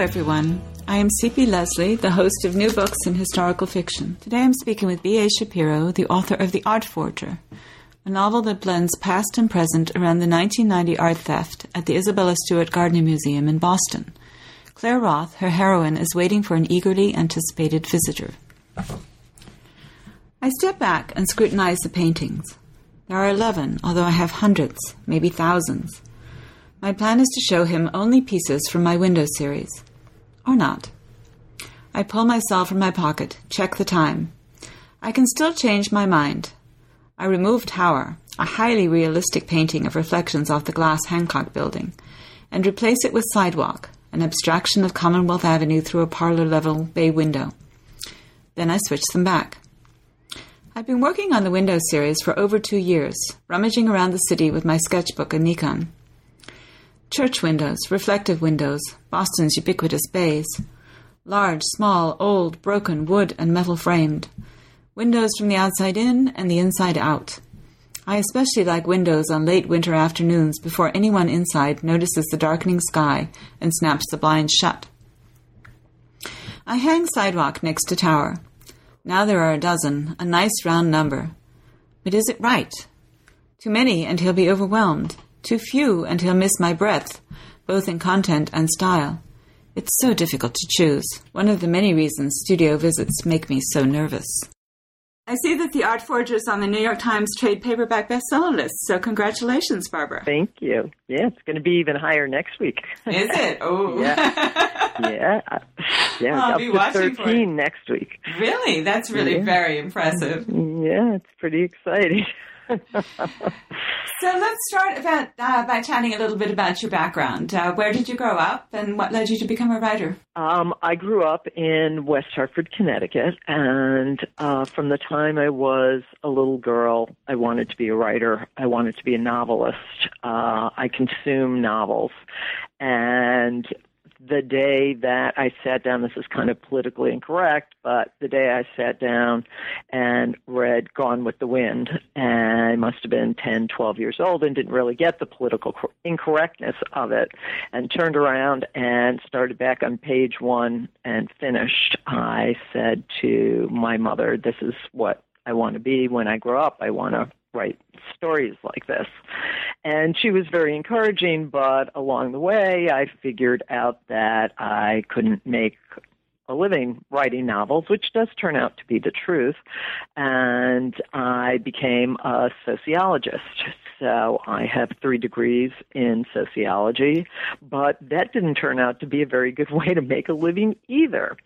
everyone. I am C.P. Lesley, the host of New Books in Historical Fiction. Today I'm speaking with B.A. Shapiro, the author of The Art Forger, a novel that blends past and present around the 1990 art theft at the Isabella Stewart Gardner Museum in Boston. Claire Roth, her heroine, is waiting for an eagerly anticipated visitor. I step back and scrutinize the paintings. There are 11, although I have hundreds, maybe thousands. My plan is to show him only pieces from my window series. Or not. I pull myself from my pocket, check the time. I can still change my mind. I remove Tower, a highly realistic painting of reflections off the glass Hancock building, and replace it with Sidewalk, an abstraction of Commonwealth Avenue through a parlor level bay window. Then I switch them back. I've been working on the window series for over two years, rummaging around the city with my sketchbook and Nikon. Church windows, reflective windows, Boston's ubiquitous bays. Large, small, old, broken, wood and metal framed. Windows from the outside in and the inside out. I especially like windows on late winter afternoons before anyone inside notices the darkening sky and snaps the blinds shut. I hang sidewalk next to tower. Now there are a dozen, a nice round number. But is it right? Too many, and he'll be overwhelmed. Too few, and he'll miss my breath, both in content and style. It's so difficult to choose. One of the many reasons studio visits make me so nervous. I see that the Art Forger is on the New York Times trade paperback bestseller list, so congratulations, Barbara. Thank you. Yeah, it's going to be even higher next week. Is it? Oh. yeah. Yeah. Yeah, I'll up be to watching for 13 next week. Really? That's really Yeah. very impressive. Yeah, it's pretty exciting. So let's start about, uh, by chatting a little bit about your background. Uh, where did you grow up, and what led you to become a writer? Um, I grew up in West Hartford, Connecticut, and uh, from the time I was a little girl, I wanted to be a writer. I wanted to be a novelist. Uh, I consume novels, and the day that I sat down, this is kind of politically incorrect, but the day I sat down and read Gone with the Wind, and I must have been 10, 12 years old and didn't really get the political incorrectness of it, and turned around and started back on page one and finished, I said to my mother, This is what I want to be when I grow up. I want to write stories like this. And she was very encouraging, but along the way, I figured out that I couldn't make a living writing novels, which does turn out to be the truth. And I became a sociologist. So I have three degrees in sociology, but that didn't turn out to be a very good way to make a living either.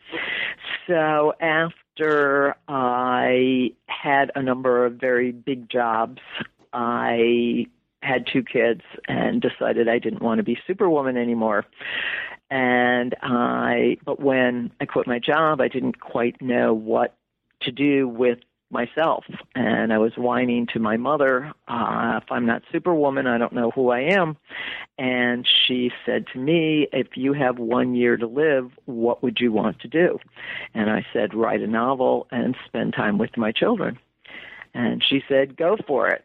So after I had a number of very big jobs, I had two kids and decided I didn't want to be Superwoman anymore. And I, but when I quit my job, I didn't quite know what to do with myself. And I was whining to my mother, uh, if I'm not Superwoman, I don't know who I am. And she said to me, if you have one year to live, what would you want to do? And I said, write a novel and spend time with my children. And she said, go for it.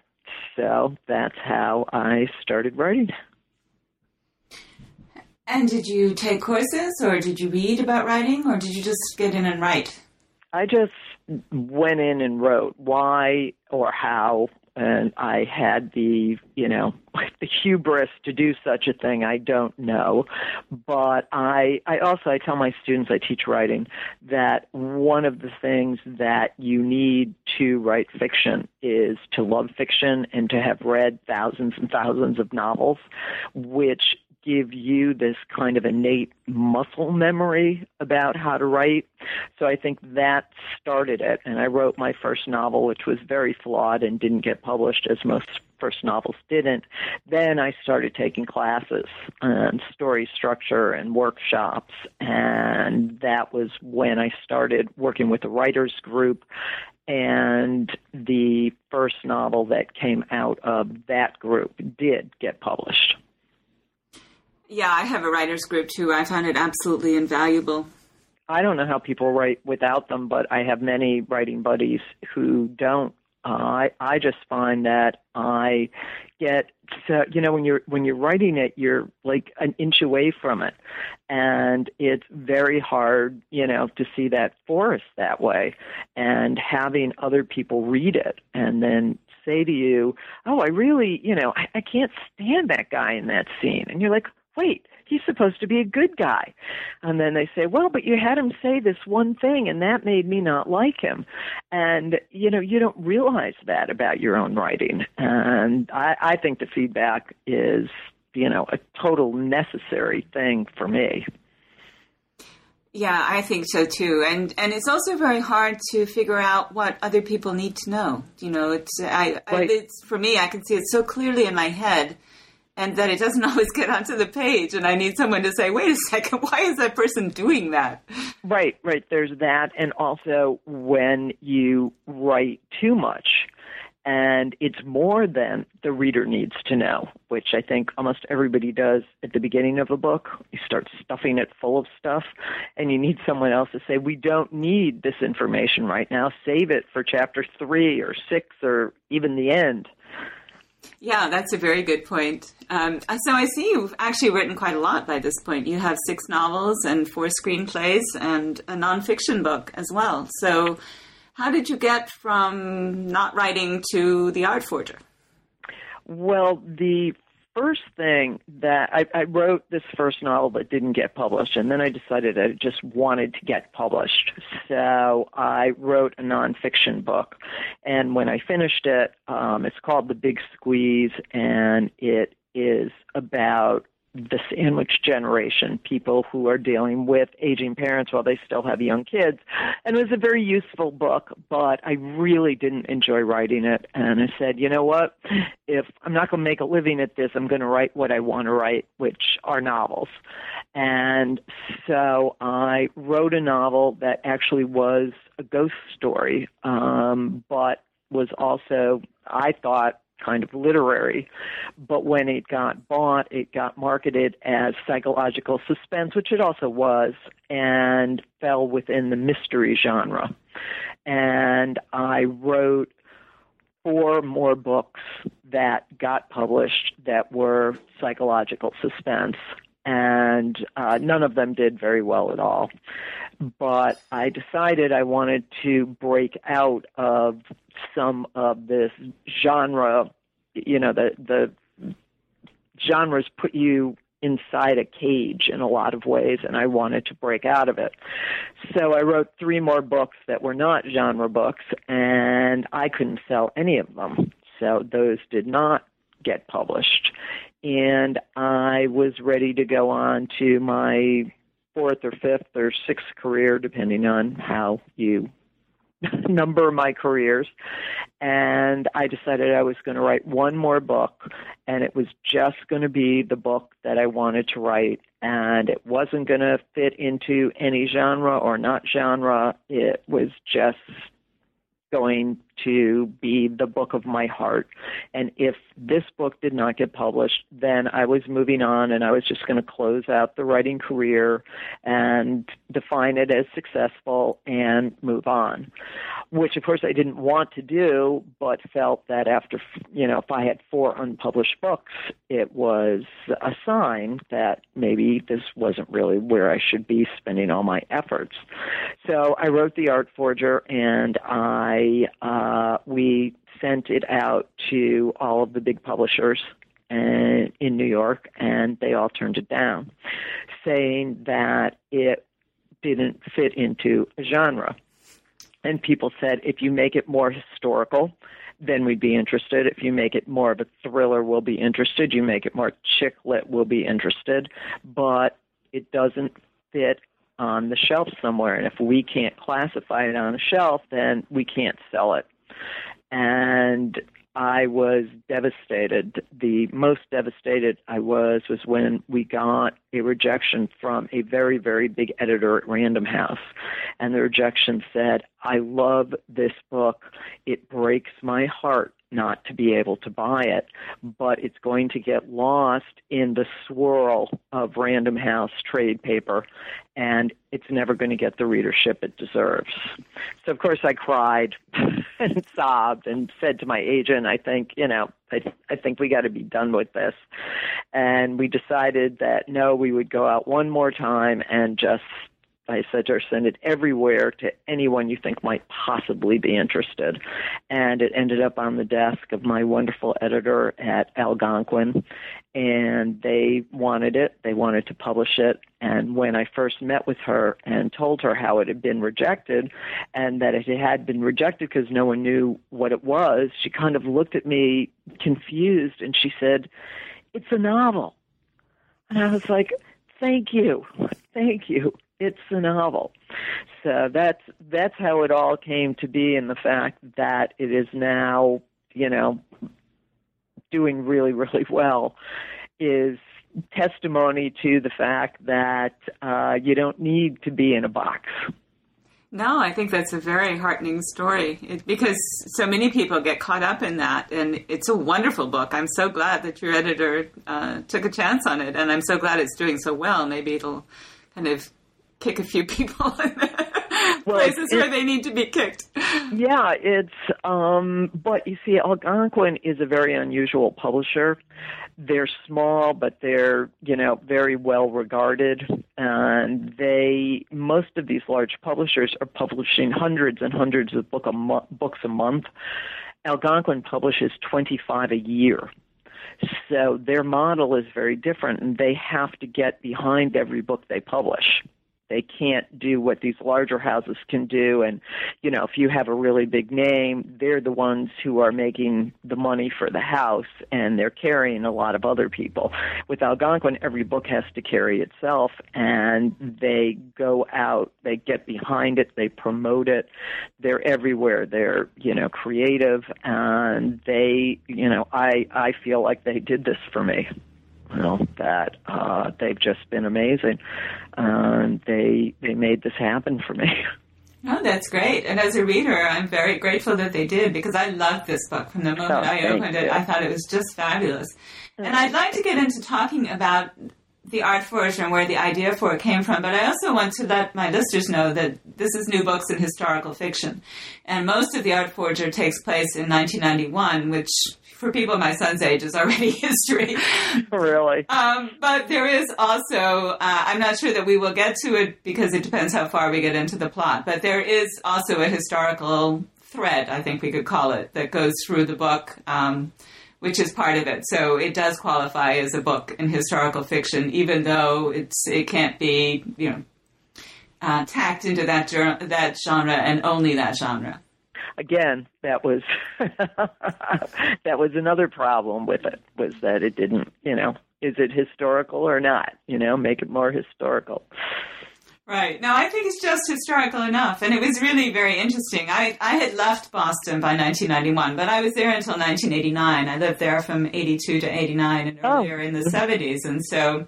So that's how I started writing. And did you take courses, or did you read about writing, or did you just get in and write? I just went in and wrote why or how, and I had the, you know, the hubris to do such a thing. I don't know, but I, I also I tell my students I teach writing that one of the things that you need to write fiction is to love fiction and to have read thousands and thousands of novels, which give you this kind of innate muscle memory about how to write. So I think that started it. And I wrote my first novel, which was very flawed and didn't get published as most first novels didn't. Then I started taking classes on story structure and workshops. And that was when I started working with a writers group and the first novel that came out of that group did get published. Yeah, I have a writers group too. I found it absolutely invaluable. I don't know how people write without them, but I have many writing buddies who don't uh, I I just find that I get so you know when you're when you're writing it you're like an inch away from it and it's very hard you know to see that forest that way and having other people read it and then say to you oh i really you know i, I can't stand that guy in that scene and you're like wait he's supposed to be a good guy. And then they say, well, but you had him say this one thing and that made me not like him. And, you know, you don't realize that about your own writing. And I, I think the feedback is, you know, a total necessary thing for me. Yeah, I think so too. And and it's also very hard to figure out what other people need to know. You know, it's I, right. I it's for me I can see it so clearly in my head and that it doesn't always get onto the page and i need someone to say wait a second why is that person doing that right right there's that and also when you write too much and it's more than the reader needs to know, which I think almost everybody does at the beginning of a book. You start stuffing it full of stuff, and you need someone else to say, We don't need this information right now. Save it for chapter three or six or even the end. Yeah, that's a very good point. Um, so I see you've actually written quite a lot by this point. You have six novels and four screenplays and a nonfiction book as well. So, how did you get from not writing to The Art Forger? Well, the first thing that I, I wrote this first novel that didn't get published, and then I decided I just wanted to get published. So I wrote a nonfiction book, and when I finished it, um, it's called The Big Squeeze, and it is about the sandwich generation, people who are dealing with aging parents while they still have young kids. And it was a very useful book, but I really didn't enjoy writing it. And I said, you know what? If I'm not going to make a living at this, I'm going to write what I want to write, which are novels. And so I wrote a novel that actually was a ghost story, um, but was also, I thought, kind of literary. But when it got bought, it got marketed as psychological suspense, which it also was, and fell within the mystery genre. And I wrote four more books that got published that were psychological suspense. And uh, none of them did very well at all. But I decided I wanted to break out of some of this genre, you know, the the genres put you inside a cage in a lot of ways and I wanted to break out of it. So I wrote three more books that were not genre books and I couldn't sell any of them. So those did not get published. And I was ready to go on to my fourth or fifth or sixth career, depending on how you number my careers. And I decided I was going to write one more book and it was just going to be the book that I wanted to write. And it wasn't going to fit into any genre or not genre. It was just going to be the book of my heart. And if this book did not get published, then I was moving on and I was just going to close out the writing career and define it as successful and move on which of course I didn't want to do, but felt that after, you know, if I had four unpublished books, it was a sign that maybe this wasn't really where I should be spending all my efforts. So I wrote The Art Forger and I, uh, Uh, we sent it out to all of the big publishers and, in New York, and they all turned it down, saying that it didn't fit into a genre. And people said, if you make it more historical, then we'd be interested. If you make it more of a thriller, we'll be interested. You make it more chick lit, we'll be interested. But it doesn't fit on the shelf somewhere. And if we can't classify it on a shelf, then we can't sell it. And I was devastated. The most devastated I was was when we got a rejection from a very, very big editor at Random House. And the rejection said, I love this book. It breaks my heart not to be able to buy it, but it's going to get lost in the swirl of Random House trade paper, and it's never going to get the readership it deserves. So, of course, I cried and sobbed and said to my agent, I think, you know, I, I think we got to be done with this. And we decided that no, we would go out one more time and just I said to her, send it everywhere to anyone you think might possibly be interested. And it ended up on the desk of my wonderful editor at Algonquin. And they wanted it. They wanted to publish it. And when I first met with her and told her how it had been rejected and that it had been rejected because no one knew what it was, she kind of looked at me confused and she said, It's a novel. And I was like, Thank you. Thank you it's a novel. So that's that's how it all came to be, and the fact that it is now, you know, doing really really well is testimony to the fact that uh, you don't need to be in a box. No, I think that's a very heartening story it, because so many people get caught up in that, and it's a wonderful book. I'm so glad that your editor uh, took a chance on it, and I'm so glad it's doing so well. Maybe it'll kind of kick a few people in well, places where they need to be kicked. Yeah, it's um but you see Algonquin is a very unusual publisher. They're small but they're, you know, very well regarded and they most of these large publishers are publishing hundreds and hundreds of book a mo- books a month. Algonquin publishes 25 a year. So their model is very different and they have to get behind every book they publish. They can't do what these larger houses can do. And, you know, if you have a really big name, they're the ones who are making the money for the house and they're carrying a lot of other people. With Algonquin, every book has to carry itself and they go out, they get behind it, they promote it. They're everywhere. They're, you know, creative and they, you know, I, I feel like they did this for me you know that uh, they've just been amazing, and they they made this happen for me. Oh, that's great. And as a reader, I'm very grateful that they did because I loved this book from the moment oh, I opened it. I thought it was just fabulous. And I'd like to get into talking about the art and where the idea for it came from, but I also want to let my listeners know that this is New Books in Historical Fiction. And most of the art forger takes place in 1991, which for people my son's age is already history. really? Um, but there is also, uh, I'm not sure that we will get to it because it depends how far we get into the plot, but there is also a historical thread, I think we could call it, that goes through the book. Um, which is part of it. So it does qualify as a book in historical fiction, even though it's it can't be you know uh, tacked into that that genre and only that genre again, that was that was another problem with it was that it didn't, you know, is it historical or not? You know, make it more historical. Right. No, I think it's just historical enough. And it was really very interesting. I, I had left Boston by 1991, but I was there until 1989. I lived there from 82 to 89 and earlier oh. in the 70s. And so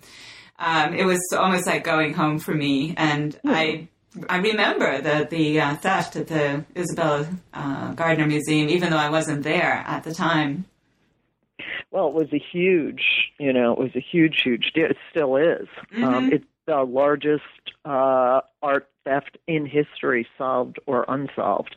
um, it was almost like going home for me. And mm. I I remember the the uh, theft at the Isabella uh, Gardner Museum, even though I wasn't there at the time. Well, it was a huge, you know, it was a huge, huge deal. It still is. Um, mm-hmm. Um, it's the largest uh, art theft in history, solved or unsolved.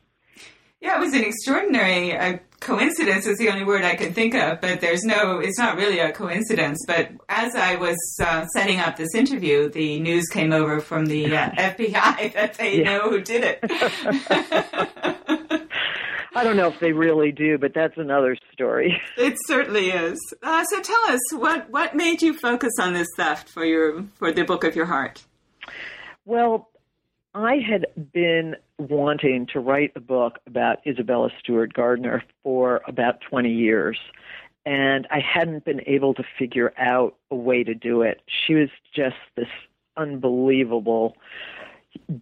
Yeah, it was an extraordinary uh, coincidence is the only word I can think of, but there's no, it's not really a coincidence. But as I was uh, setting up this interview, the news came over from the uh, FBI that they yeah. know who did it. I don't know if they really do, but that's another story. It certainly is. Uh, so tell us what what made you focus on this theft for your for the book of your heart. Well, I had been wanting to write a book about Isabella Stewart Gardner for about 20 years, and I hadn't been able to figure out a way to do it. She was just this unbelievable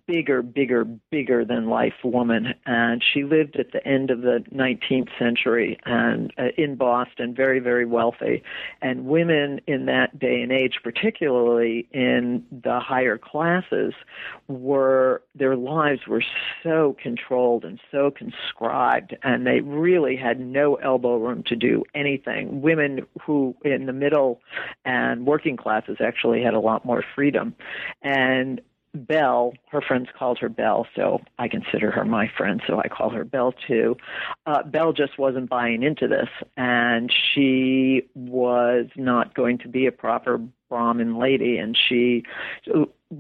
bigger, bigger, bigger than life woman. And she lived at the end of the 19th century and uh, in Boston, very, very wealthy. And women in that day and age, particularly in the higher classes, were, their lives were so controlled and so conscribed and they really had no elbow room to do anything. Women who in the middle and working classes actually had a lot more freedom. And Belle, her friends called her Belle, so I consider her my friend, so I call her Belle too. Uh, Belle just wasn't buying into this, and she was not going to be a proper Brahmin lady, and she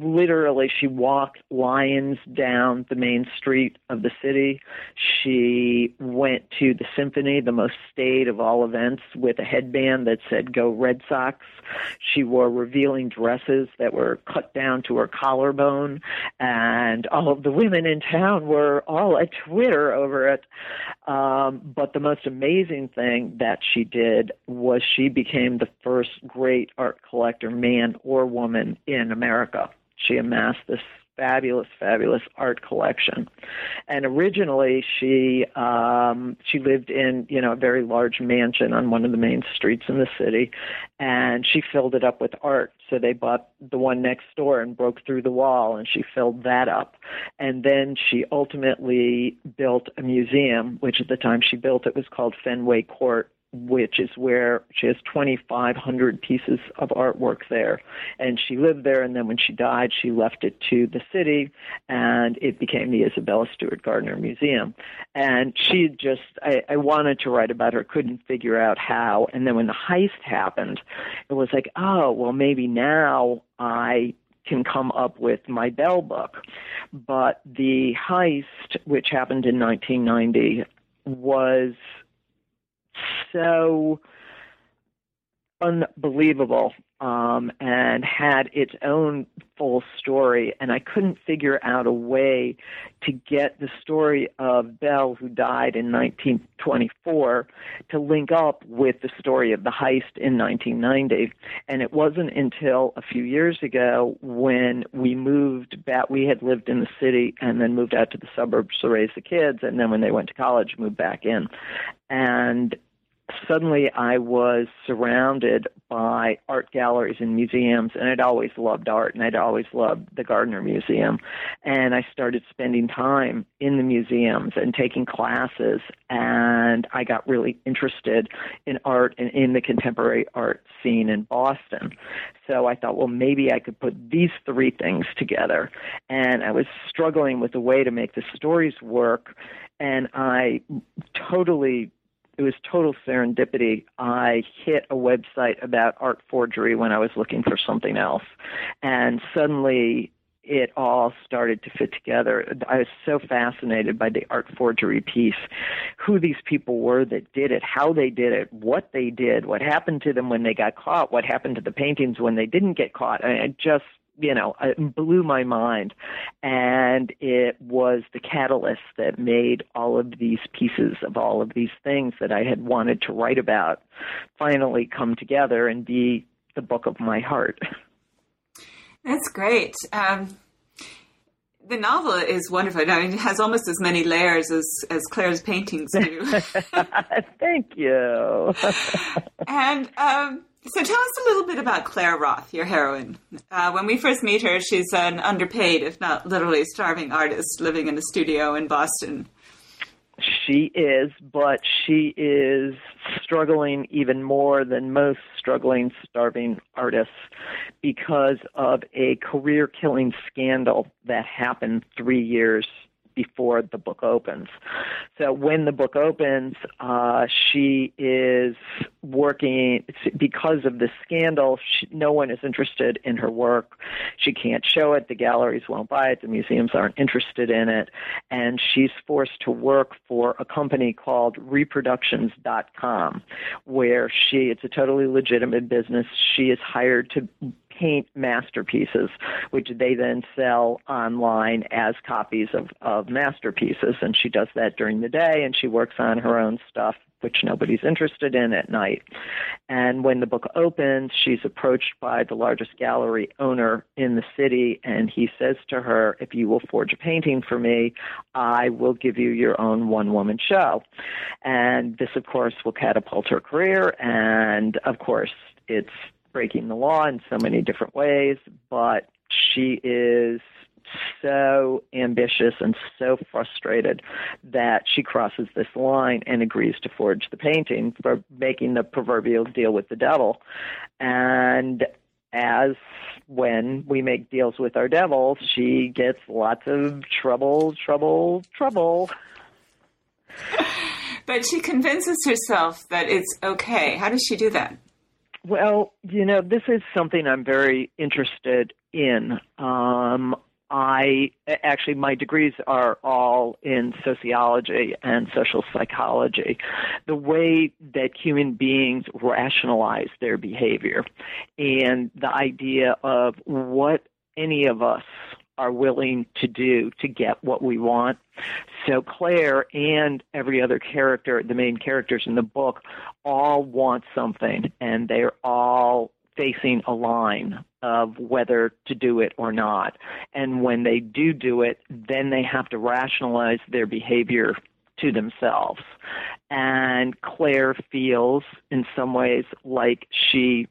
literally she walked lions down the main street of the city. She went to the symphony, the most staid of all events, with a headband that said "Go Red Sox." She wore revealing dresses that were cut down to her collarbone, and all of the women in town were all at Twitter over it. Um, but the most amazing thing that she did was she became the first great art collector, man or woman, in America she amassed this fabulous, fabulous art collection. And originally, she um, she lived in you know a very large mansion on one of the main streets in the city, and she filled it up with art. So they bought the one next door and broke through the wall, and she filled that up. And then she ultimately built a museum, which at the time she built it was called Fenway Court which is where she has 2,500 pieces of artwork there. And she lived there, and then when she died, she left it to the city, and it became the Isabella Stewart Gardner Museum. And she just, I, I wanted to write about her, couldn't figure out how. And then when the heist happened, it was like, oh, well, maybe now I can come up with my Belle book. But the heist, which happened in 1990, was so unbelievable um, and had its own full story. And I couldn't figure out a way to get the story of Belle, who died in 1924, to link up with the story of the heist in 1990. And it wasn't until a few years ago when we moved back, we had lived in the city and then moved out to the suburbs to raise the kids. And then when they went to college, moved back in. And suddenly I was surrounded by art galleries and museums, and I'd always loved art, and I'd always loved the Gardner Museum. And I started spending time in the museums and taking classes, and I got really interested in art and in the contemporary art scene in Boston. So I thought, well, maybe I could put these three things together. And I was struggling with a way to make the stories work, and I totally it was total serendipity. I hit a website about art forgery when I was looking for something else. And suddenly it all started to fit together. I was so fascinated by the art forgery piece, who these people were that did it, how they did it, what they did, what happened to them when they got caught, what happened to the paintings when they didn't get caught. I, just you know, it blew my mind. And it was the catalyst that made all of these pieces of all of these things that I had wanted to write about finally come together and be the book of my heart. That's great. Um, the novel is wonderful. I mean, it has almost as many layers as, as Claire's paintings do. Thank you. and um, so tell us a little bit about Claire Roth, your heroine. Uh, when we first meet her, she's an underpaid, if not literally starving artist living in a studio in Boston. She is, but she is struggling even more than most struggling, starving artists because of a career killing scandal that happened three years before the book opens. So when the book opens, uh, she is working because of the scandal. She, no one is interested in her work. She can't show it. The galleries won't buy it. The museums aren't interested in it, and she's forced to work for a company called Reproductions.com, where she it's a totally legitimate business. She is hired to paint masterpieces, which they then sell online as copies of, of masterpieces. And she does that during the day, and she works on her own stuff which nobody's interested in at night. And when the book opens, she's approached by the largest gallery owner in the city, and he says to her, If you will forge a painting for me, I will give you your own one woman show. And this, of course, will catapult her career, and of course, it's breaking the law in so many different ways, but she is so ambitious and so frustrated that she crosses this line and agrees to forge the painting for making the proverbial deal with the devil. And as when we make deals with our devil, she gets lots of trouble, trouble, trouble. But she convinces herself that it's okay. How does she do that? Well, you know, this is something I'm very interested in. Um, I actually my degrees are all in sociology and social psychology. The way that human beings rationalize their behavior and the idea of what any of us are willing to do to get what we want. So Claire and every other character, the main characters in the book, all want something and they're all facing a line of whether to do it or not. And when they do do it, then they have to rationalize their behavior to themselves. And Claire feels in some ways like she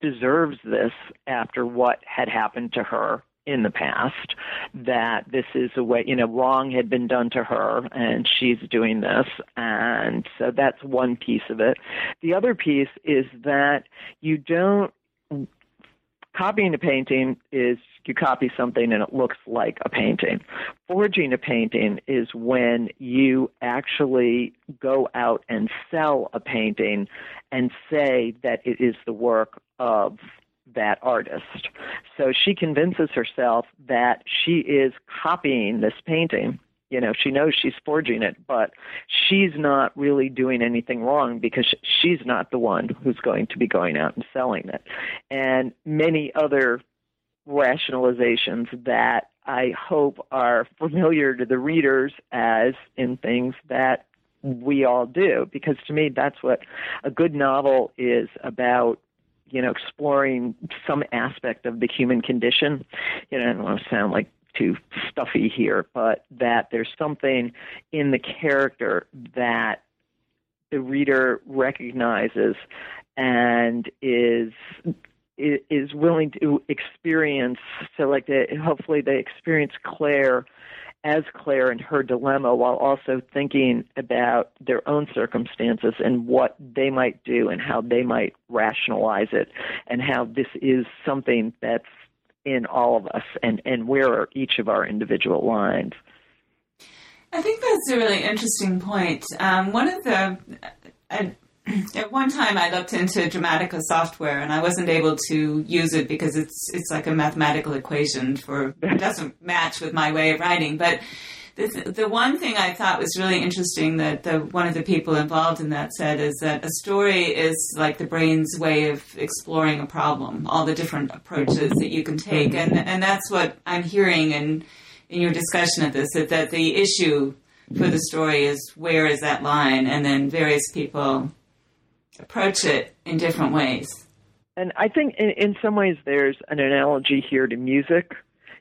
deserves this after what had happened to her in the past that this is a way you know wrong had been done to her and she's doing this and so that's one piece of it the other piece is that you don't copying a painting is you copy something and it looks like a painting. Forging a painting is when you actually go out and sell a painting and say that it is the work of that artist. So she convinces herself that she is copying this painting. You know, she knows she's forging it, but she's not really doing anything wrong because she's not the one who's going to be going out and selling it. And many other rationalizations that I hope are familiar to the readers as in things that we all do because to me that's what a good novel is about you know, exploring some aspect of the human condition. You know, I don't want to sound like too stuffy here, but that there's something in the character that the reader recognizes and is is willing to experience so like they, hopefully they experience claire as Claire and her dilemma while also thinking about their own circumstances and what they might do and how they might rationalize it and how this is something that's in all of us and, and where are each of our individual lines. I think that's a really interesting point. Um, one of the, uh, at one time I looked into Dramatica software and I wasn't able to use it because it's it's like a mathematical equation for it doesn't match with my way of writing. But the, the one thing I thought was really interesting that the, one of the people involved in that said is that a story is like the brain's way of exploring a problem, all the different approaches that you can take, and and that's what I'm hearing in in your discussion of this that, that the issue for the story is where is that line, and then various people approach it in different ways. And I think in, in some ways there's an analogy here to music,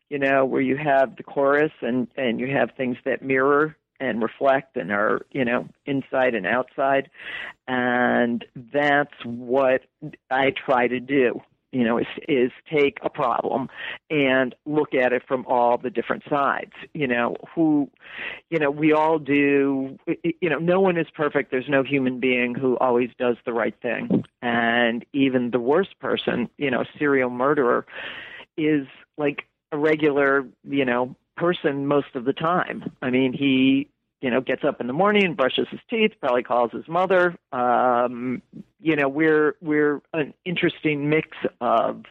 you know, where you have the chorus and, and you have things that mirror and reflect and are, you know, inside and outside. And that's what I try to do you know, is, is take a problem and look at it from all the different sides. You know, who, you know, we all do, you know, no one is perfect. There's no human being who always does the right thing. And even the worst person, you know, serial murderer is like a regular, you know, person most of the time. I mean, he you know, gets up in the morning, brushes his teeth, probably calls his mother. Um, you know, we're we're an interesting mix of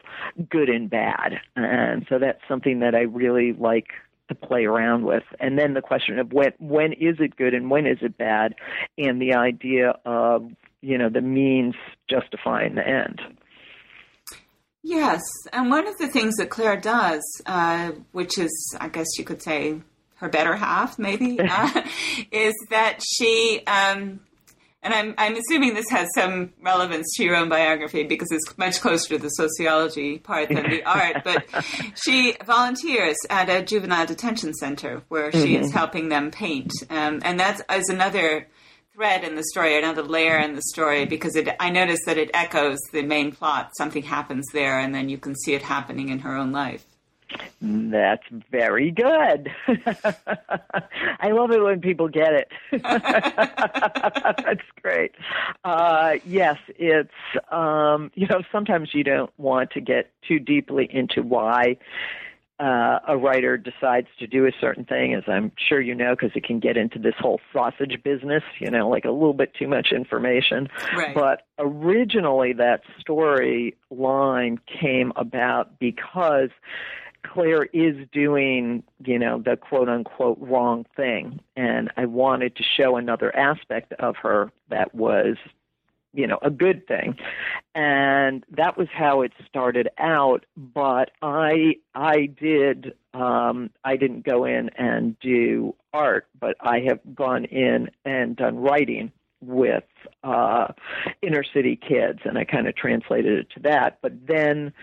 good and bad, and so that's something that I really like to play around with. And then the question of when when is it good and when is it bad, and the idea of you know the means justifying the end. Yes, and one of the things that Claire does, uh, which is, I guess you could say, her better half, maybe, uh, is that she, um, and I'm, I'm assuming this has some relevance to your own biography because it's much closer to the sociology part than the art. But she volunteers at a juvenile detention center where she mm-hmm. is helping them paint. Um, and that is another thread in the story, another layer in the story, because it, I notice that it echoes the main plot. Something happens there, and then you can see it happening in her own life. That's very good. I love it when people get it. That's great. Uh, yes, it's, um, you know, sometimes you don't want to get too deeply into why uh, a writer decides to do a certain thing, as I'm sure you know, because it can get into this whole sausage business, you know, like a little bit too much information. Right. But originally, that story line came about because Claire is doing, you know, the quote unquote wrong thing. And I wanted to show another aspect of her that was, you know, a good thing. And that was how it started out. But I, I did, um, I didn't go in and do art, but I have gone in and done writing with uh, inner city kids, and I kind of translated it to that. But then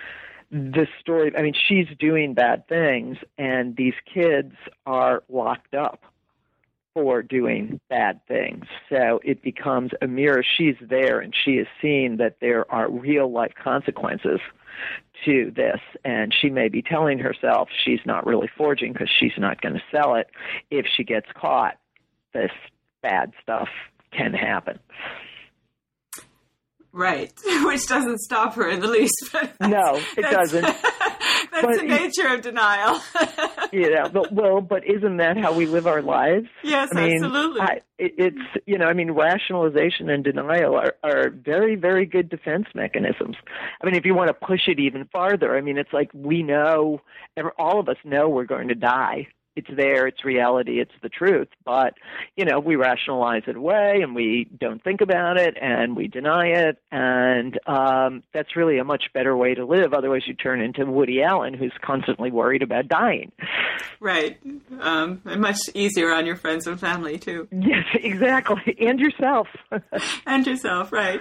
the story, I mean, she's doing bad things, and these kids are locked up for doing bad things. So it becomes a mirror. She's there, and she is seeing that there are real life consequences to this, and she may be telling herself she's not really forging because she's not going to sell it. If she gets caught, this bad stuff can happen. Right, which doesn't stop her in the least. no, it doesn't. that's but the nature of denial. you know, but well, but isn't that how we live our lives? Yes, I mean, absolutely. I, it, it's you know, I mean, rationalization and denial are are very very good defense mechanisms. I mean, if you want to push it even farther, I mean, it's like we know, all of us know we're going to die it's there, it's reality, it's the truth. But, you know, we rationalize it away and we don't think about it and we deny it. And um, that's really a much better way to live. Otherwise, you turn into Woody Allen, who's constantly worried about dying. Right. Um, and much easier on your friends and family, too. Yes, exactly. And yourself. and yourself, right.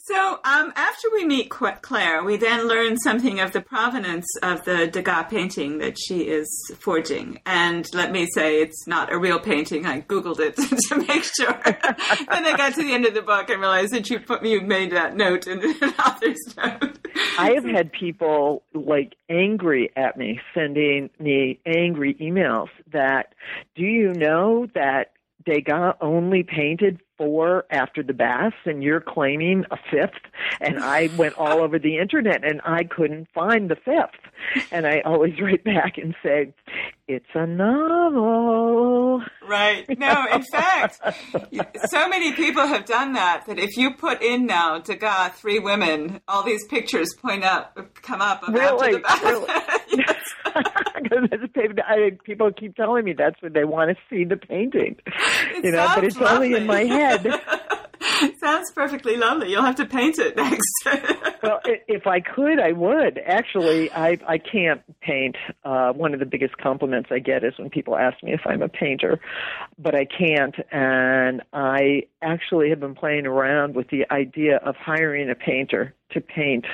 So um, after we meet Claire, we then learn something of the provenance of the Degas painting that she is forging. And and let me say it's not a real painting. I googled it to make sure. then I got to the end of the book and realized that you put you made that note in the author's note. I have had people like angry at me, sending me angry emails that, do you know that Degas only painted four after the baths and you're claiming a fifth. And I went all over the internet and I couldn't find the fifth. And I always write back and say it's a novel. Right. No in fact so many people have done that that if you put in now Degas three women all these pictures point up come up really, the bath. really. I, people keep telling me that's what they want to see the painting. It you know, but it's lovely. only in my head. Sounds perfectly lovely. You'll have to paint it next. well, if I could, I would. Actually, I I can't paint. Uh, one of the biggest compliments I get is when people ask me if I'm a painter, but I can't. And I actually have been playing around with the idea of hiring a painter to paint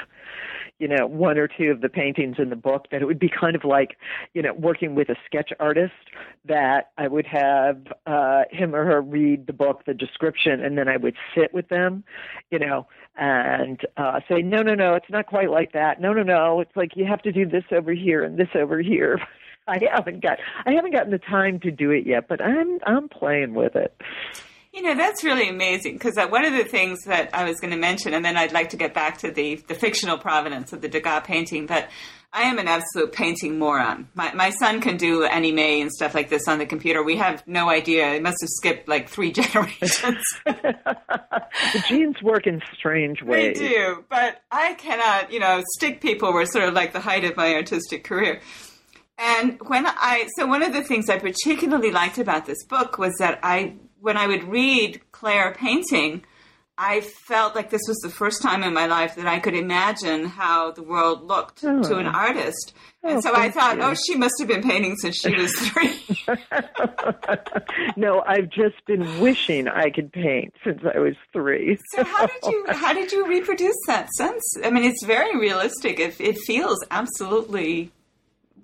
you know, one or two of the paintings in the book, that it would be kind of like, you know, working with a sketch artist, that I would have uh, him or her read the book, the description, and then I would sit with them, you know, and uh, say, no, no, no, it's not quite like that. No, no, no, it's like you have to do this over here and this over here. I haven't got I haven't gotten the time to do it yet, but I'm I'm playing with it. You know, that's really amazing because one of the things that I was going to mention, and then I'd like to get back to the, the fictional provenance of the Degas painting, but I am an absolute painting moron. My, my son can do anime and stuff like this on the computer. We have no idea. It must have skipped like three generations. the genes work in strange ways. They do, but I cannot, you know, stick people were sort of like the height of my artistic career. And when I, so one of the things I particularly liked about this book was that I when I would read Claire painting, I felt like this was the first time in my life that I could imagine how the world looked oh. to an artist. And oh, so I thought, you. oh, she must have been painting since she was three. no, I've just been wishing I could paint since I was three. so how did you how did you reproduce that sense? I mean, it's very realistic. It, it feels absolutely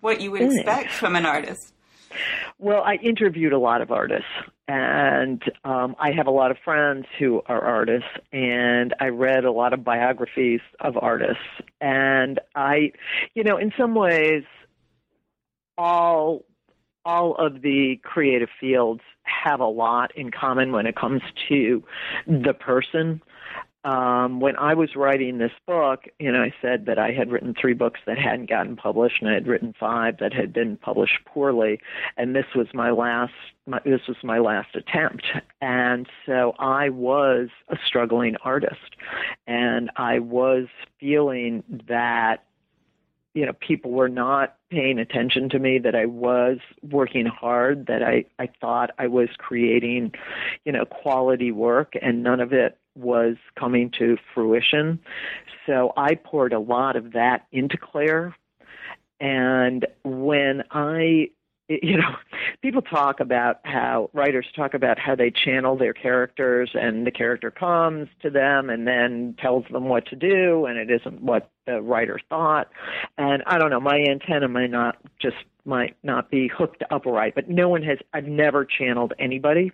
what you would expect from an artist. Well, I interviewed a lot of artists, and um, I have a lot of friends who are artists, and I read a lot of biographies of artists, and I, you know, in some ways, all all of the creative fields have a lot in common when it comes to the person um, when I was writing this book, you know, I said that I had written three books that hadn't gotten published, and I had written five that had been published poorly, and this was my last. My, this was my last attempt, and so I was a struggling artist, and I was feeling that you know people were not paying attention to me that i was working hard that i i thought i was creating you know quality work and none of it was coming to fruition. So I poured a lot of that into Claire. And when I, you know, people talk about how writers talk about how they channel their characters and the character comes to them and then tells them what to do and it isn't what the writer thought. And I don't know, my antenna might not just might not be hooked up right, but no one has, I've never channeled anybody.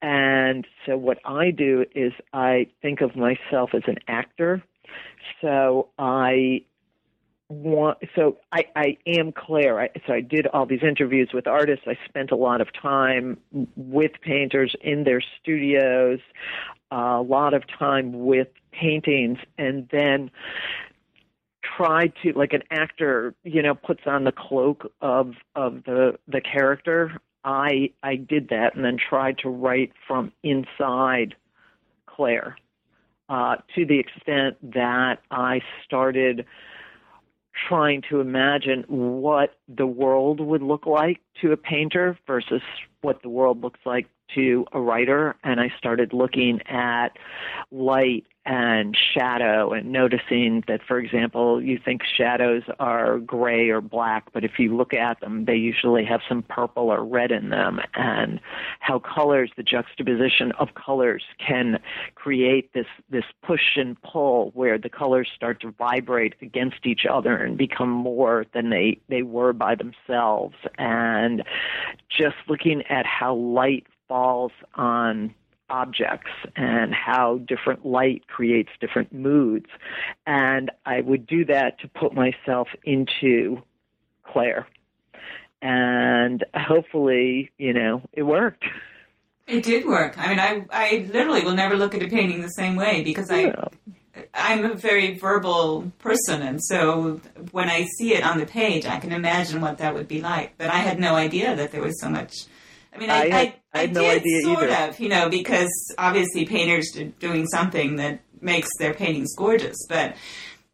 And so what I do is I think of myself as an actor. So I want, so I, I am Claire. I, so I did all these interviews with artists. I spent a lot of time with painters in their studios, a lot of time with paintings, and then tried to like an actor you know puts on the cloak of of the the character i i did that and then tried to write from inside claire uh to the extent that i started trying to imagine what the world would look like to a painter versus what the world looks like to a writer and I started looking at light and shadow and noticing that, for example, you think shadows are gray or black, but if you look at them, they usually have some purple or red in them, and how colors, the juxtaposition of colors, can create this this push and pull where the colors start to vibrate against each other and become more than they they were by themselves, and just looking at how light falls on objects and how different light creates different moods. And I would do that to put myself into Claire. And hopefully, you know, it worked. It did work. I mean, I, I literally will never look at a painting the same way because I, yeah. I'm a very verbal person, and so when I see it on the page, I can imagine what that would be like. But I had no idea that there was so much I mean, I, I, I, I had no did idea sort either. of, you know, because obviously painters are doing something that makes their paintings gorgeous, but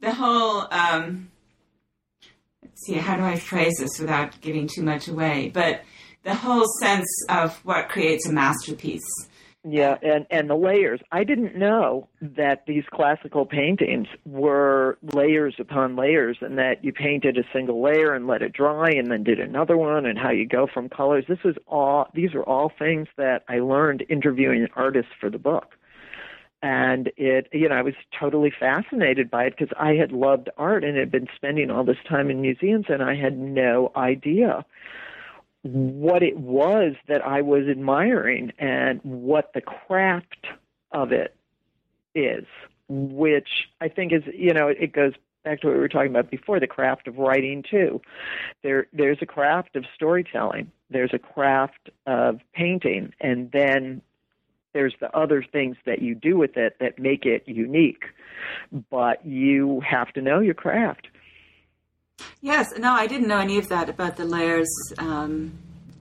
the whole, um, let's see, how do I phrase this without giving too much away? But the whole sense of what creates a masterpiece yeah, and and the layers. I didn't know that these classical paintings were layers upon layers, and that you painted a single layer and let it dry, and then did another one, and how you go from colors. This was all. These are all things that I learned interviewing artists for the book, and it. You know, I was totally fascinated by it because I had loved art and had been spending all this time in museums, and I had no idea what it was that I was admiring and what the craft of it is, which I think is, you know, it goes back to what we were talking about before, the craft of writing too. There there's a craft of storytelling. There's a craft of painting and then there's the other things that you do with it that make it unique. But you have to know your craft. Yes, no, I didn't know any of that about the layers um,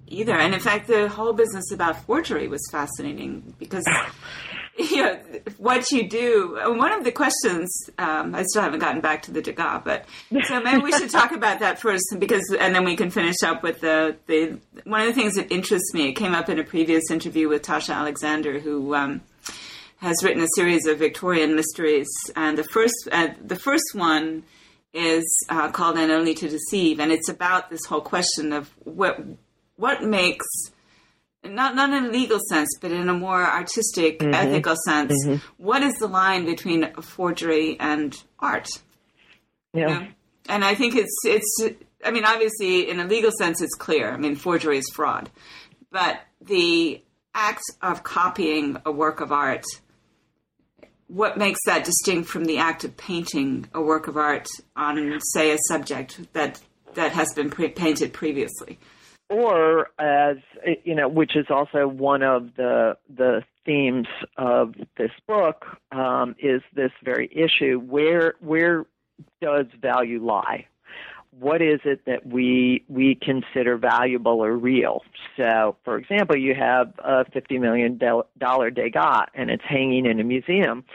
either. And in fact, the whole business about forgery was fascinating because. you know, what you do. One of the questions, um, I still haven't gotten back to the Degas, but so maybe we should talk about that first because, and then we can finish up with the, the, one of the things that interests me, it came up in a previous interview with Tasha Alexander, who, um, has written a series of Victorian mysteries, and the first uh, the first one is uh, called "And Only to Deceive," and it's about this whole question of what what makes not not in a legal sense, but in a more artistic, mm-hmm. ethical sense. Mm-hmm. What is the line between forgery and art? Yeah, you know? and I think it's it's. I mean, obviously, in a legal sense, it's clear. I mean, forgery is fraud, but the act of copying a work of art. What makes that distinct from the act of painting a work of art on, say, a subject that that has been pre- painted previously? or as you know, which is also one of the the themes of this book, um, is this very issue: where where does value lie? What is it that we we consider valuable or real? So, for example, you have a fifty million dollar Degas, and it's hanging in a museum,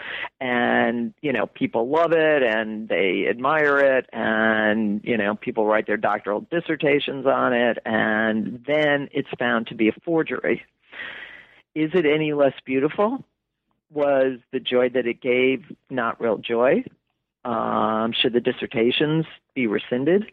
and you know people love it and they admire it, and you know people write their doctoral dissertations on it, and then it's found to be a forgery. Is it any less beautiful? Was the joy that it gave not real joy? Um, should the dissertations be rescinded?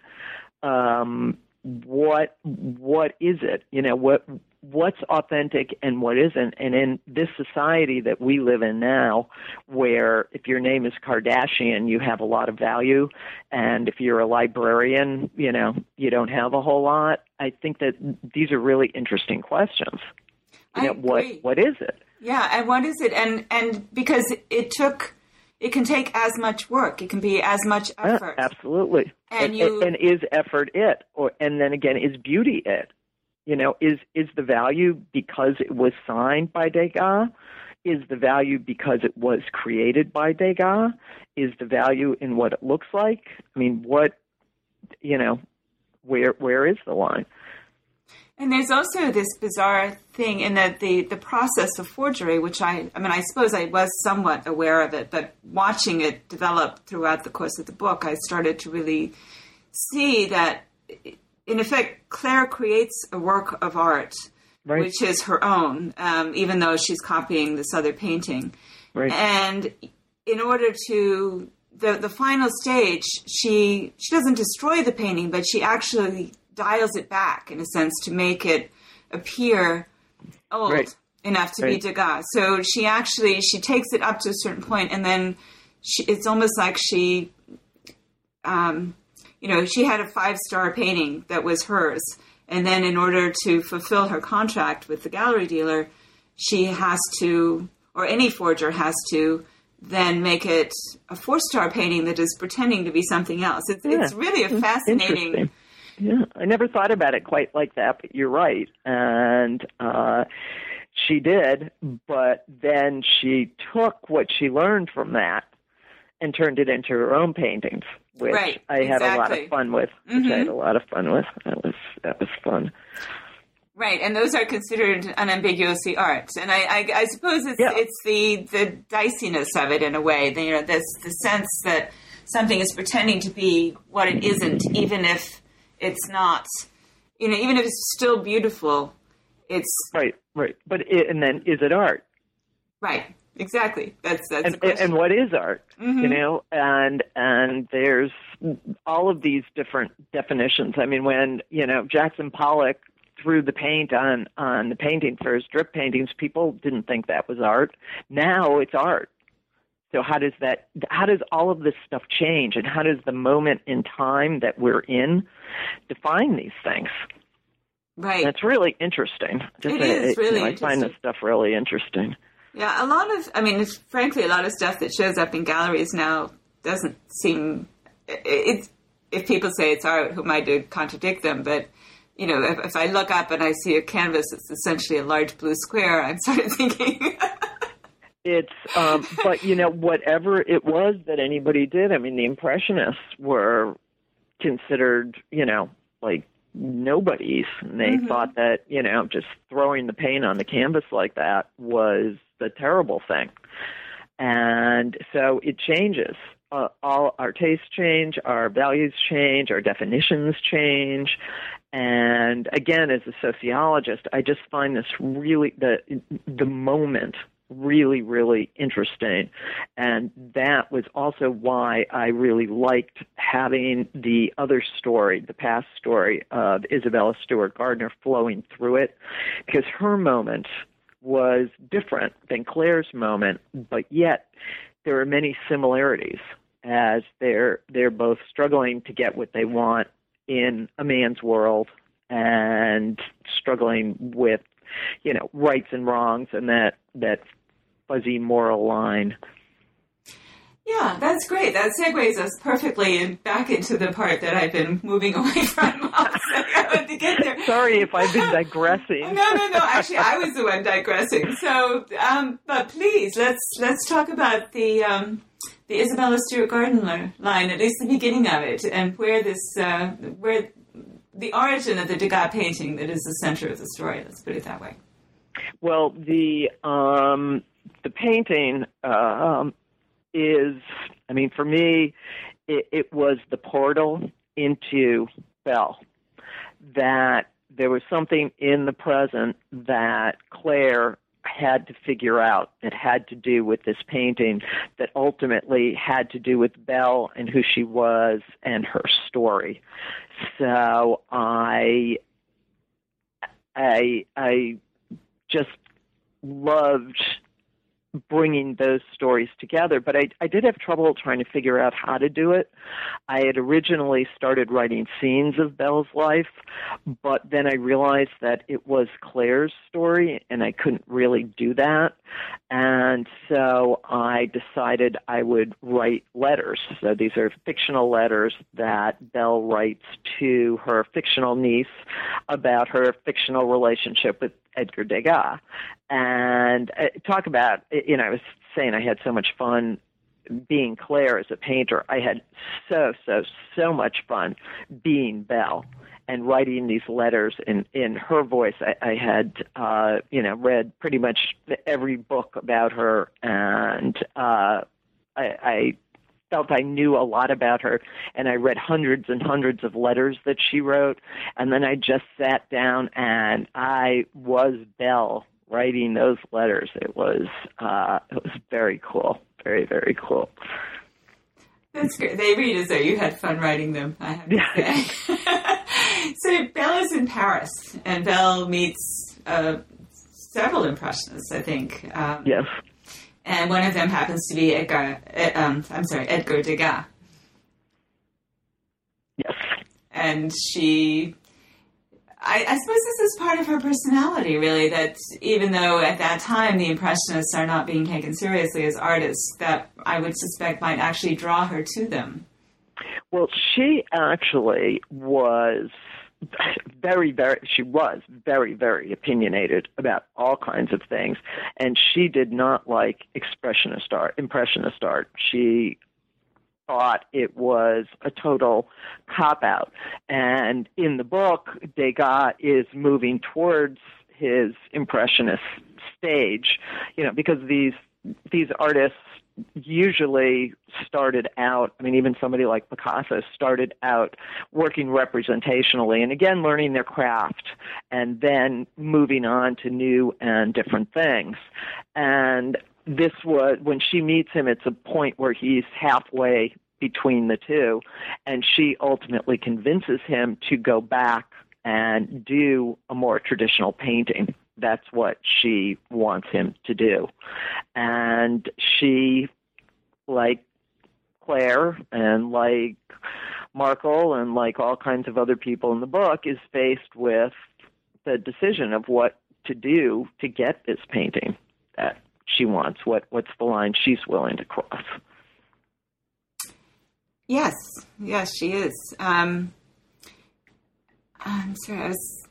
Um, what what is it? You know what what's authentic and what isn't? And in this society that we live in now, where if your name is Kardashian, you have a lot of value, and if you're a librarian, you know you don't have a whole lot. I think that these are really interesting questions. You know, what what is it? Yeah, and what is it? And and because it took it can take as much work. It can be as much ah, effort. Yeah, absolutely. And, and you and, and is effort it, or and then again, is beauty it? You know, is is the value because it was signed by Degas? Is the value because it was created by Degas? Is the value in what it looks like? I mean, what you know, where where is the line? And there's also this bizarre thing in that the, the process of forgery, which I, I mean, I suppose I was somewhat aware of it, but watching it develop throughout the course of the book, I started to really see that, in effect, Claire creates a work of art, right. which is her own, um, even though she's copying this other painting. Right. And in order to the the final stage, she she doesn't destroy the painting, but she actually dials it back in a sense to make it appear old right. enough to right. be Degas. So she actually she takes it up to a certain point, and then she, it's almost like she, um, you know, she had a five star painting that was hers, and then in order to fulfill her contract with the gallery dealer, she has to, or any forger has to. Then make it a four star painting that is pretending to be something else. It's, yeah. it's really a fascinating yeah, I never thought about it quite like that, but you're right. And uh, she did, but then she took what she learned from that and turned it into her own paintings, which right, I had exactly. a lot of fun with. Which mm-hmm. I had a lot of fun with. That was that was fun. Right, and those are considered unambiguously art, and I, I, I suppose it's yeah. it's the the diciness of it in a way. The, you know, this the sense that something is pretending to be what it isn't, even if it's not you know even if it's still beautiful it's right right. But it, and then is it art? Right exactly. That's that's and, and what is art mm-hmm. you know? And and there's all of these different definitions. I mean when you know jackson pollock threw the paint on on the painting for his drip paintings people didn't think that was art. Now it's art so how does that how does all of this stuff change and how does the moment in time that we're in define these things? Right. That's really interesting. Just it is really you know, I find this stuff really interesting. Yeah, a lot of I mean, frankly, a lot of stuff that shows up in galleries now doesn't seem it's if people say it's art, who am I to contradict them? But you know, if, if I look up and I see a canvas that's essentially a large blue square, I'm sort of thinking. It's um but you know whatever it was that anybody did i mean the impressionists were considered you know like nobodies. And they mm-hmm. thought that you know just throwing the paint on the canvas like that was the terrible thing. And so it changes. Uh, all our tastes change our values change our definitions change. And again as a sociologist i just find this really the the moment really, really interesting. And that was also why I really liked having the other story, the past story of Isabella Stewart Gardner flowing through it, because her moment was different than Claire's moment, but yet there are many similarities as they're they're both struggling to get what they want in a man's world and struggling with you know rights and wrongs and that that fuzzy moral line. Yeah, that's great. That segues us perfectly back into the part that I've been moving away from. to get there. Sorry if I've been digressing. no, no, no. Actually, I was the one digressing. So, um, but please let's let's talk about the um, the Isabella Stewart Gardner line, at least the beginning of it, and where this uh, where the origin of the Degas painting that is the center of the story. Let's put it that way. Well, the um, the painting uh, is, I mean, for me, it, it was the portal into Belle. That there was something in the present that Claire had to figure out that had to do with this painting that ultimately had to do with Belle and who she was and her story. So I I I just loved bringing those stories together. But I, I did have trouble trying to figure out how to do it. I had originally started writing scenes of Belle's life, but then I realized that it was Claire's story and I couldn't really do that. And so I decided I would write letters. So these are fictional letters that Belle writes to her fictional niece about her fictional relationship with Edgar Degas. And uh, talk about, you know, I was saying I had so much fun being Claire as a painter. I had so, so, so much fun being Belle and writing these letters in in her voice. I, I had uh, you know read pretty much every book about her, and uh, I, I felt I knew a lot about her, and I read hundreds and hundreds of letters that she wrote, and then I just sat down and I was Belle writing those letters. It was uh, it was very cool, very very cool. That's great. They read as though you had fun writing them. I have to say. so Belle is in Paris, and Belle meets uh, several impressionists. I think. Um, yes and one of them happens to be Edgar. Um, I'm sorry, Edgar Degas. Yes. And she, I, I, suppose this is part of her personality, really. That even though at that time the Impressionists are not being taken seriously as artists, that I would suspect might actually draw her to them. Well, she actually was very, very, she was very, very opinionated about all kinds of things. And she did not like expressionist art, impressionist art. She thought it was a total cop out. And in the book, Degas is moving towards his impressionist stage, you know, because these these artists usually started out, I mean, even somebody like Picasso started out working representationally and again learning their craft and then moving on to new and different things. And this was, when she meets him, it's a point where he's halfway between the two, and she ultimately convinces him to go back and do a more traditional painting that's what she wants him to do. And she, like Claire and like Markel and like all kinds of other people in the book, is faced with the decision of what to do to get this painting that she wants. What what's the line she's willing to cross? Yes, yes, she is. Um, I'm sorry, I was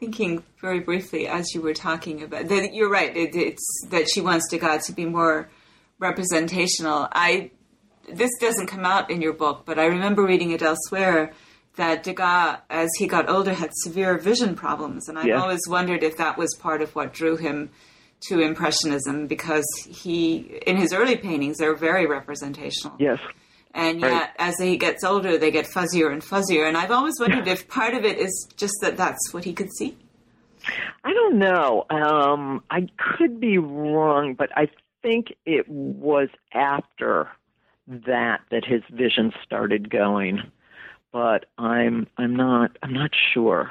thinking very briefly as you were talking about that you're right it, it's that she wants Degas to be more representational. I this doesn't come out in your book but i remember reading it elsewhere that degas as he got older had severe vision problems. And i yeah. always wondered if that was part of what drew him to impressionism because he in his early paintings they're very representational. Yes and yet right. as he gets older they get fuzzier and fuzzier and i've always wondered if part of it is just that that's what he could see I don't know. Um, I could be wrong, but I think it was after that that his vision started going. But I'm I'm not I'm not sure.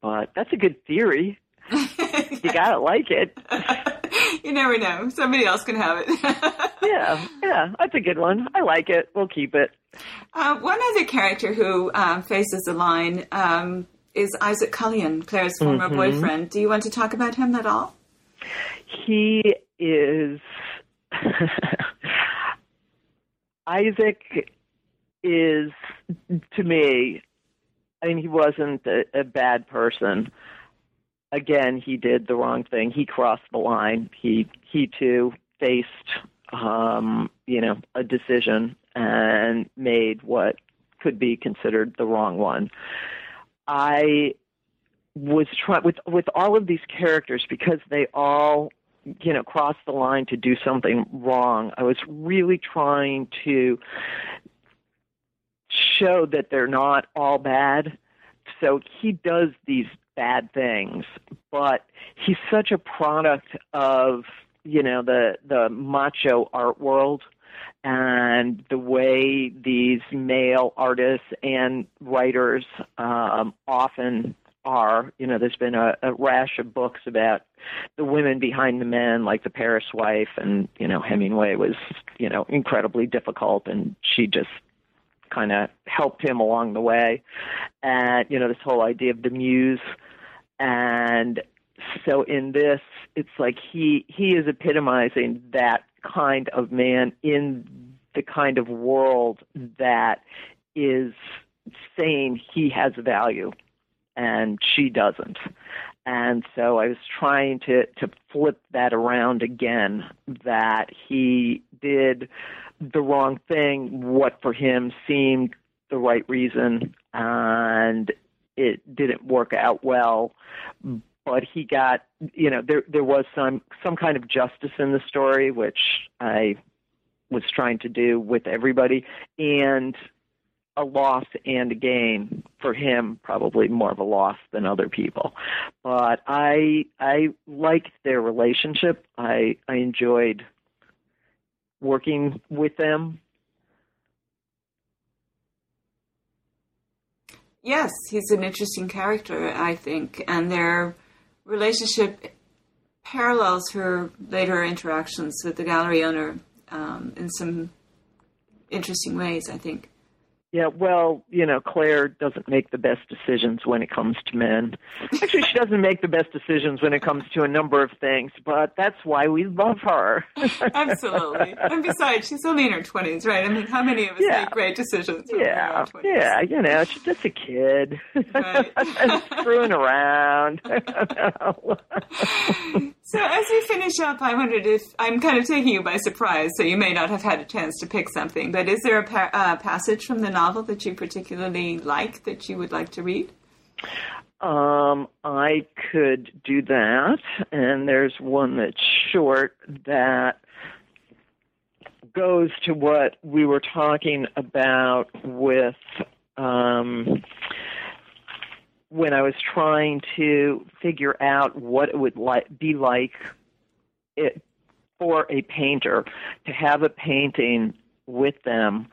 But that's a good theory. you gotta like it. you never know. Somebody else can have it. yeah, yeah, that's a good one. I like it. We'll keep it. Uh, one other character who um, faces the line um, is Isaac Cullion, Claire's former mm-hmm. boyfriend. Do you want to talk about him at all? He is. Isaac is, to me, I mean, he wasn't a, a bad person. Again, he did the wrong thing. He crossed the line. He he too faced, um, you know, a decision and made what could be considered the wrong one. I was trying with with all of these characters because they all you know cross the line to do something wrong. I was really trying to show that they're not all bad. So he does these bad things, but he's such a product of you know the the macho art world and the way these male artists and writers um, often are. You know, there's been a, a rash of books about the women behind the men, like the Paris wife, and you know, Hemingway was you know incredibly difficult, and she just kind of helped him along the way. And you know, this whole idea of the muse, and so in this, it's like he he is epitomizing that kind of man in the kind of world that is saying he has value and she doesn't. And so I was trying to, to flip that around again that he did the wrong thing, what for him seemed the right reason, and it didn't work out well. But he got you know there there was some some kind of justice in the story which I was trying to do with everybody and a loss and a gain for him probably more of a loss than other people. But I I liked their relationship. I I enjoyed working with them Yes, he's an interesting character, I think, and they're relationship parallels her later interactions with the gallery owner um, in some interesting ways, I think. Yeah, well, you know, Claire doesn't make the best decisions when it comes to men. Actually, she doesn't make the best decisions when it comes to a number of things, but that's why we love her. Absolutely. And besides, she's only in her 20s, right? I mean, how many of us yeah. make great decisions? Yeah, yeah, you know, she's just a kid. Right. and screwing around. so, as we finish up, I wondered if I'm kind of taking you by surprise, so you may not have had a chance to pick something, but is there a uh, passage from the novel that you particularly like that you would like to read? Um, I could do that, and there's one that's short that goes to what we were talking about with um, when I was trying to figure out what it would like be like it, for a painter to have a painting with them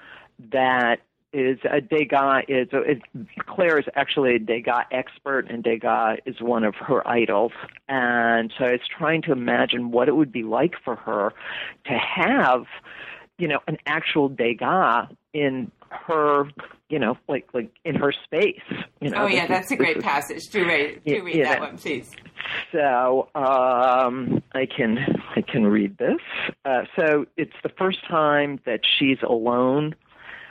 that is a Degas is it, Claire is actually a Degas expert, and Degas is one of her idols. And so I was trying to imagine what it would be like for her to have, you know, an actual Degas in her, you know, like like in her space. You know. Oh yeah, that's is, a great passage. Do read, do read that know. one, please. So um, I can I can read this. Uh, so it's the first time that she's alone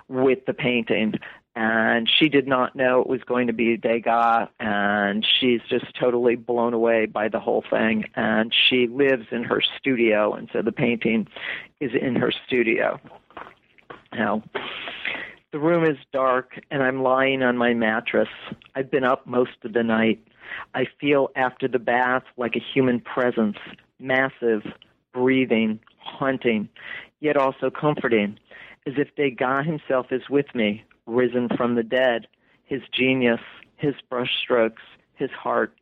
with the painting. And she did not know it was going to be Degas, and she's just totally blown away by the whole thing. And she lives in her studio, and so the painting is in her studio. Now, the room is dark, and I'm lying on my mattress. I've been up most of the night. I feel after the bath like a human presence, massive, breathing, haunting, yet also comforting as if Degas himself is with me, risen from the dead, his genius, his brushstrokes, his heart.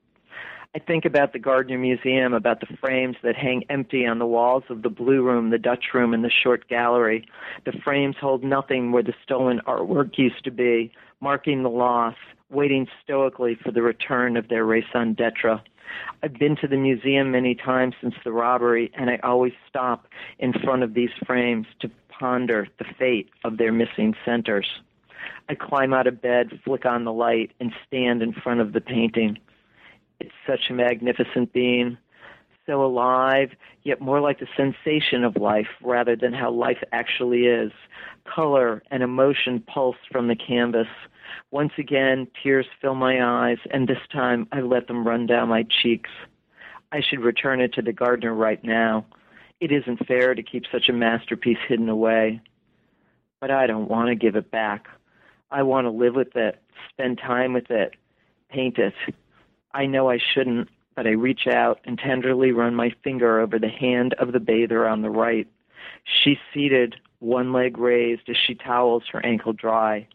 I think about the Gardner Museum, about the frames that hang empty on the walls of the Blue Room, the Dutch Room, and the Short Gallery. The frames hold nothing where the stolen artwork used to be, marking the loss, waiting stoically for the return of their raison d'etre. I've been to the museum many times since the robbery, and I always stop in front of these frames to ponder the fate of their missing centers. I climb out of bed, flick on the light, and stand in front of the painting. It's such a magnificent being, so alive, yet more like the sensation of life rather than how life actually is. Color and emotion pulse from the canvas. Once again, tears fill my eyes, and this time I let them run down my cheeks. I should return it to the Gardner right now. It isn't fair to keep such a masterpiece hidden away. But I don't want to give it back. I want to live with it, spend time with it, paint it. I know I shouldn't, but I reach out and tenderly run my finger over the hand of the bather on the right. She's seated, one leg raised as she towels her ankle dry.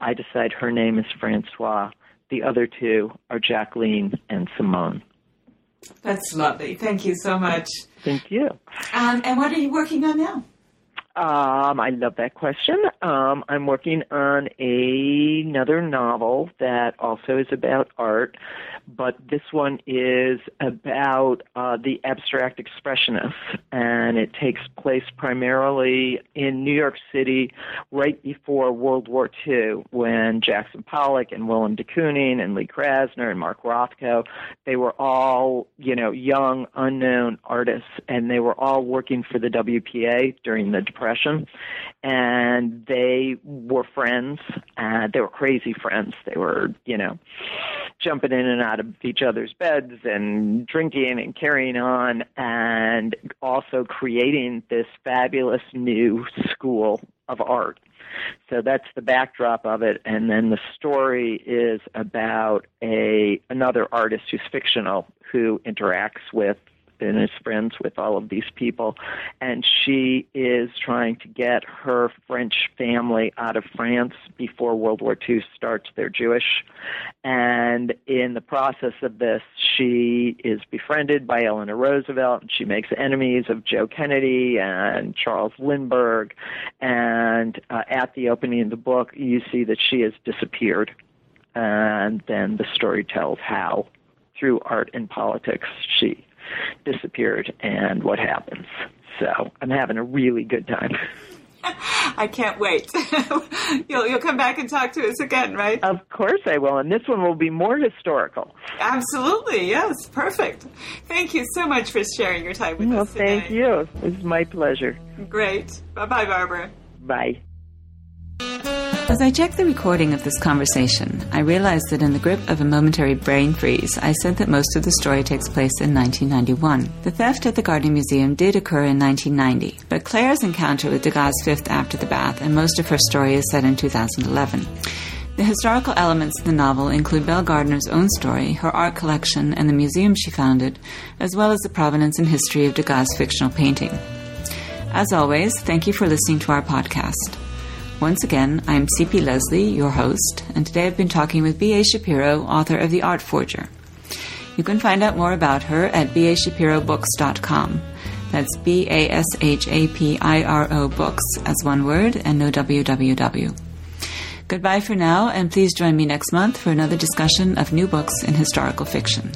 I decide her name is Francois. The other two are Jacqueline and Simone. That's lovely. Thank you so much. Thank you. Um, and what are you working on now? Um, I love that question. Um, I'm working on a, another novel that also is about art, but this one is about uh, the abstract expressionists, and it takes place primarily in New York City right before World War II, when Jackson Pollock and Willem de Kooning and Lee Krasner and Mark Rothko, they were all, you know, young, unknown artists, and they were all working for the WPA during the Depression and they were friends. Uh, they were crazy friends. They were, you know, jumping in and out of each other's beds and drinking and carrying on, and also creating this fabulous new school of art. So that's the backdrop of it, and then the story is about a another artist who's fictional who interacts with and is friends with all of these people. And she is trying to get her French family out of France before World War II starts. They're Jewish. And in the process of this, she is befriended by Eleanor Roosevelt, and she makes enemies of Joe Kennedy and Charles Lindbergh. And uh, at the opening of the book, you see that she has disappeared. And then the story tells how, through art and politics, she disappeared and what happens. So I'm having a really good time. I can't wait. you'll you'll come back and talk to us again, right? Of course I will, and this one will be more historical. Absolutely, yes, perfect. Thank you so much for sharing your time with well, us today. Thank you. It's my pleasure. Great. Bye bye, Barbara. Bye. As I checked the recording of this conversation, I realized that in the grip of a momentary brain freeze, I said that most of the story takes place in 1991. The theft at the Gardner Museum did occur in 1990, but Claire's encounter with Degas' fifth after the bath and most of her story is set in 2011. The historical elements of the novel include Belle Gardner's own story, her art collection, and the museum she founded, as well as the provenance and history of Degas' fictional painting. As always, thank you for listening to our podcast. Once again, I'm C.P. Lesley, your host, and today I've been talking with B.A. Shapiro, author of The Art Forger. You can find out more about her at bashapiroBooks.com. That's B A S H A P I R O books as one word and no www. Goodbye for now, and please join me next month for another discussion of new books in historical fiction.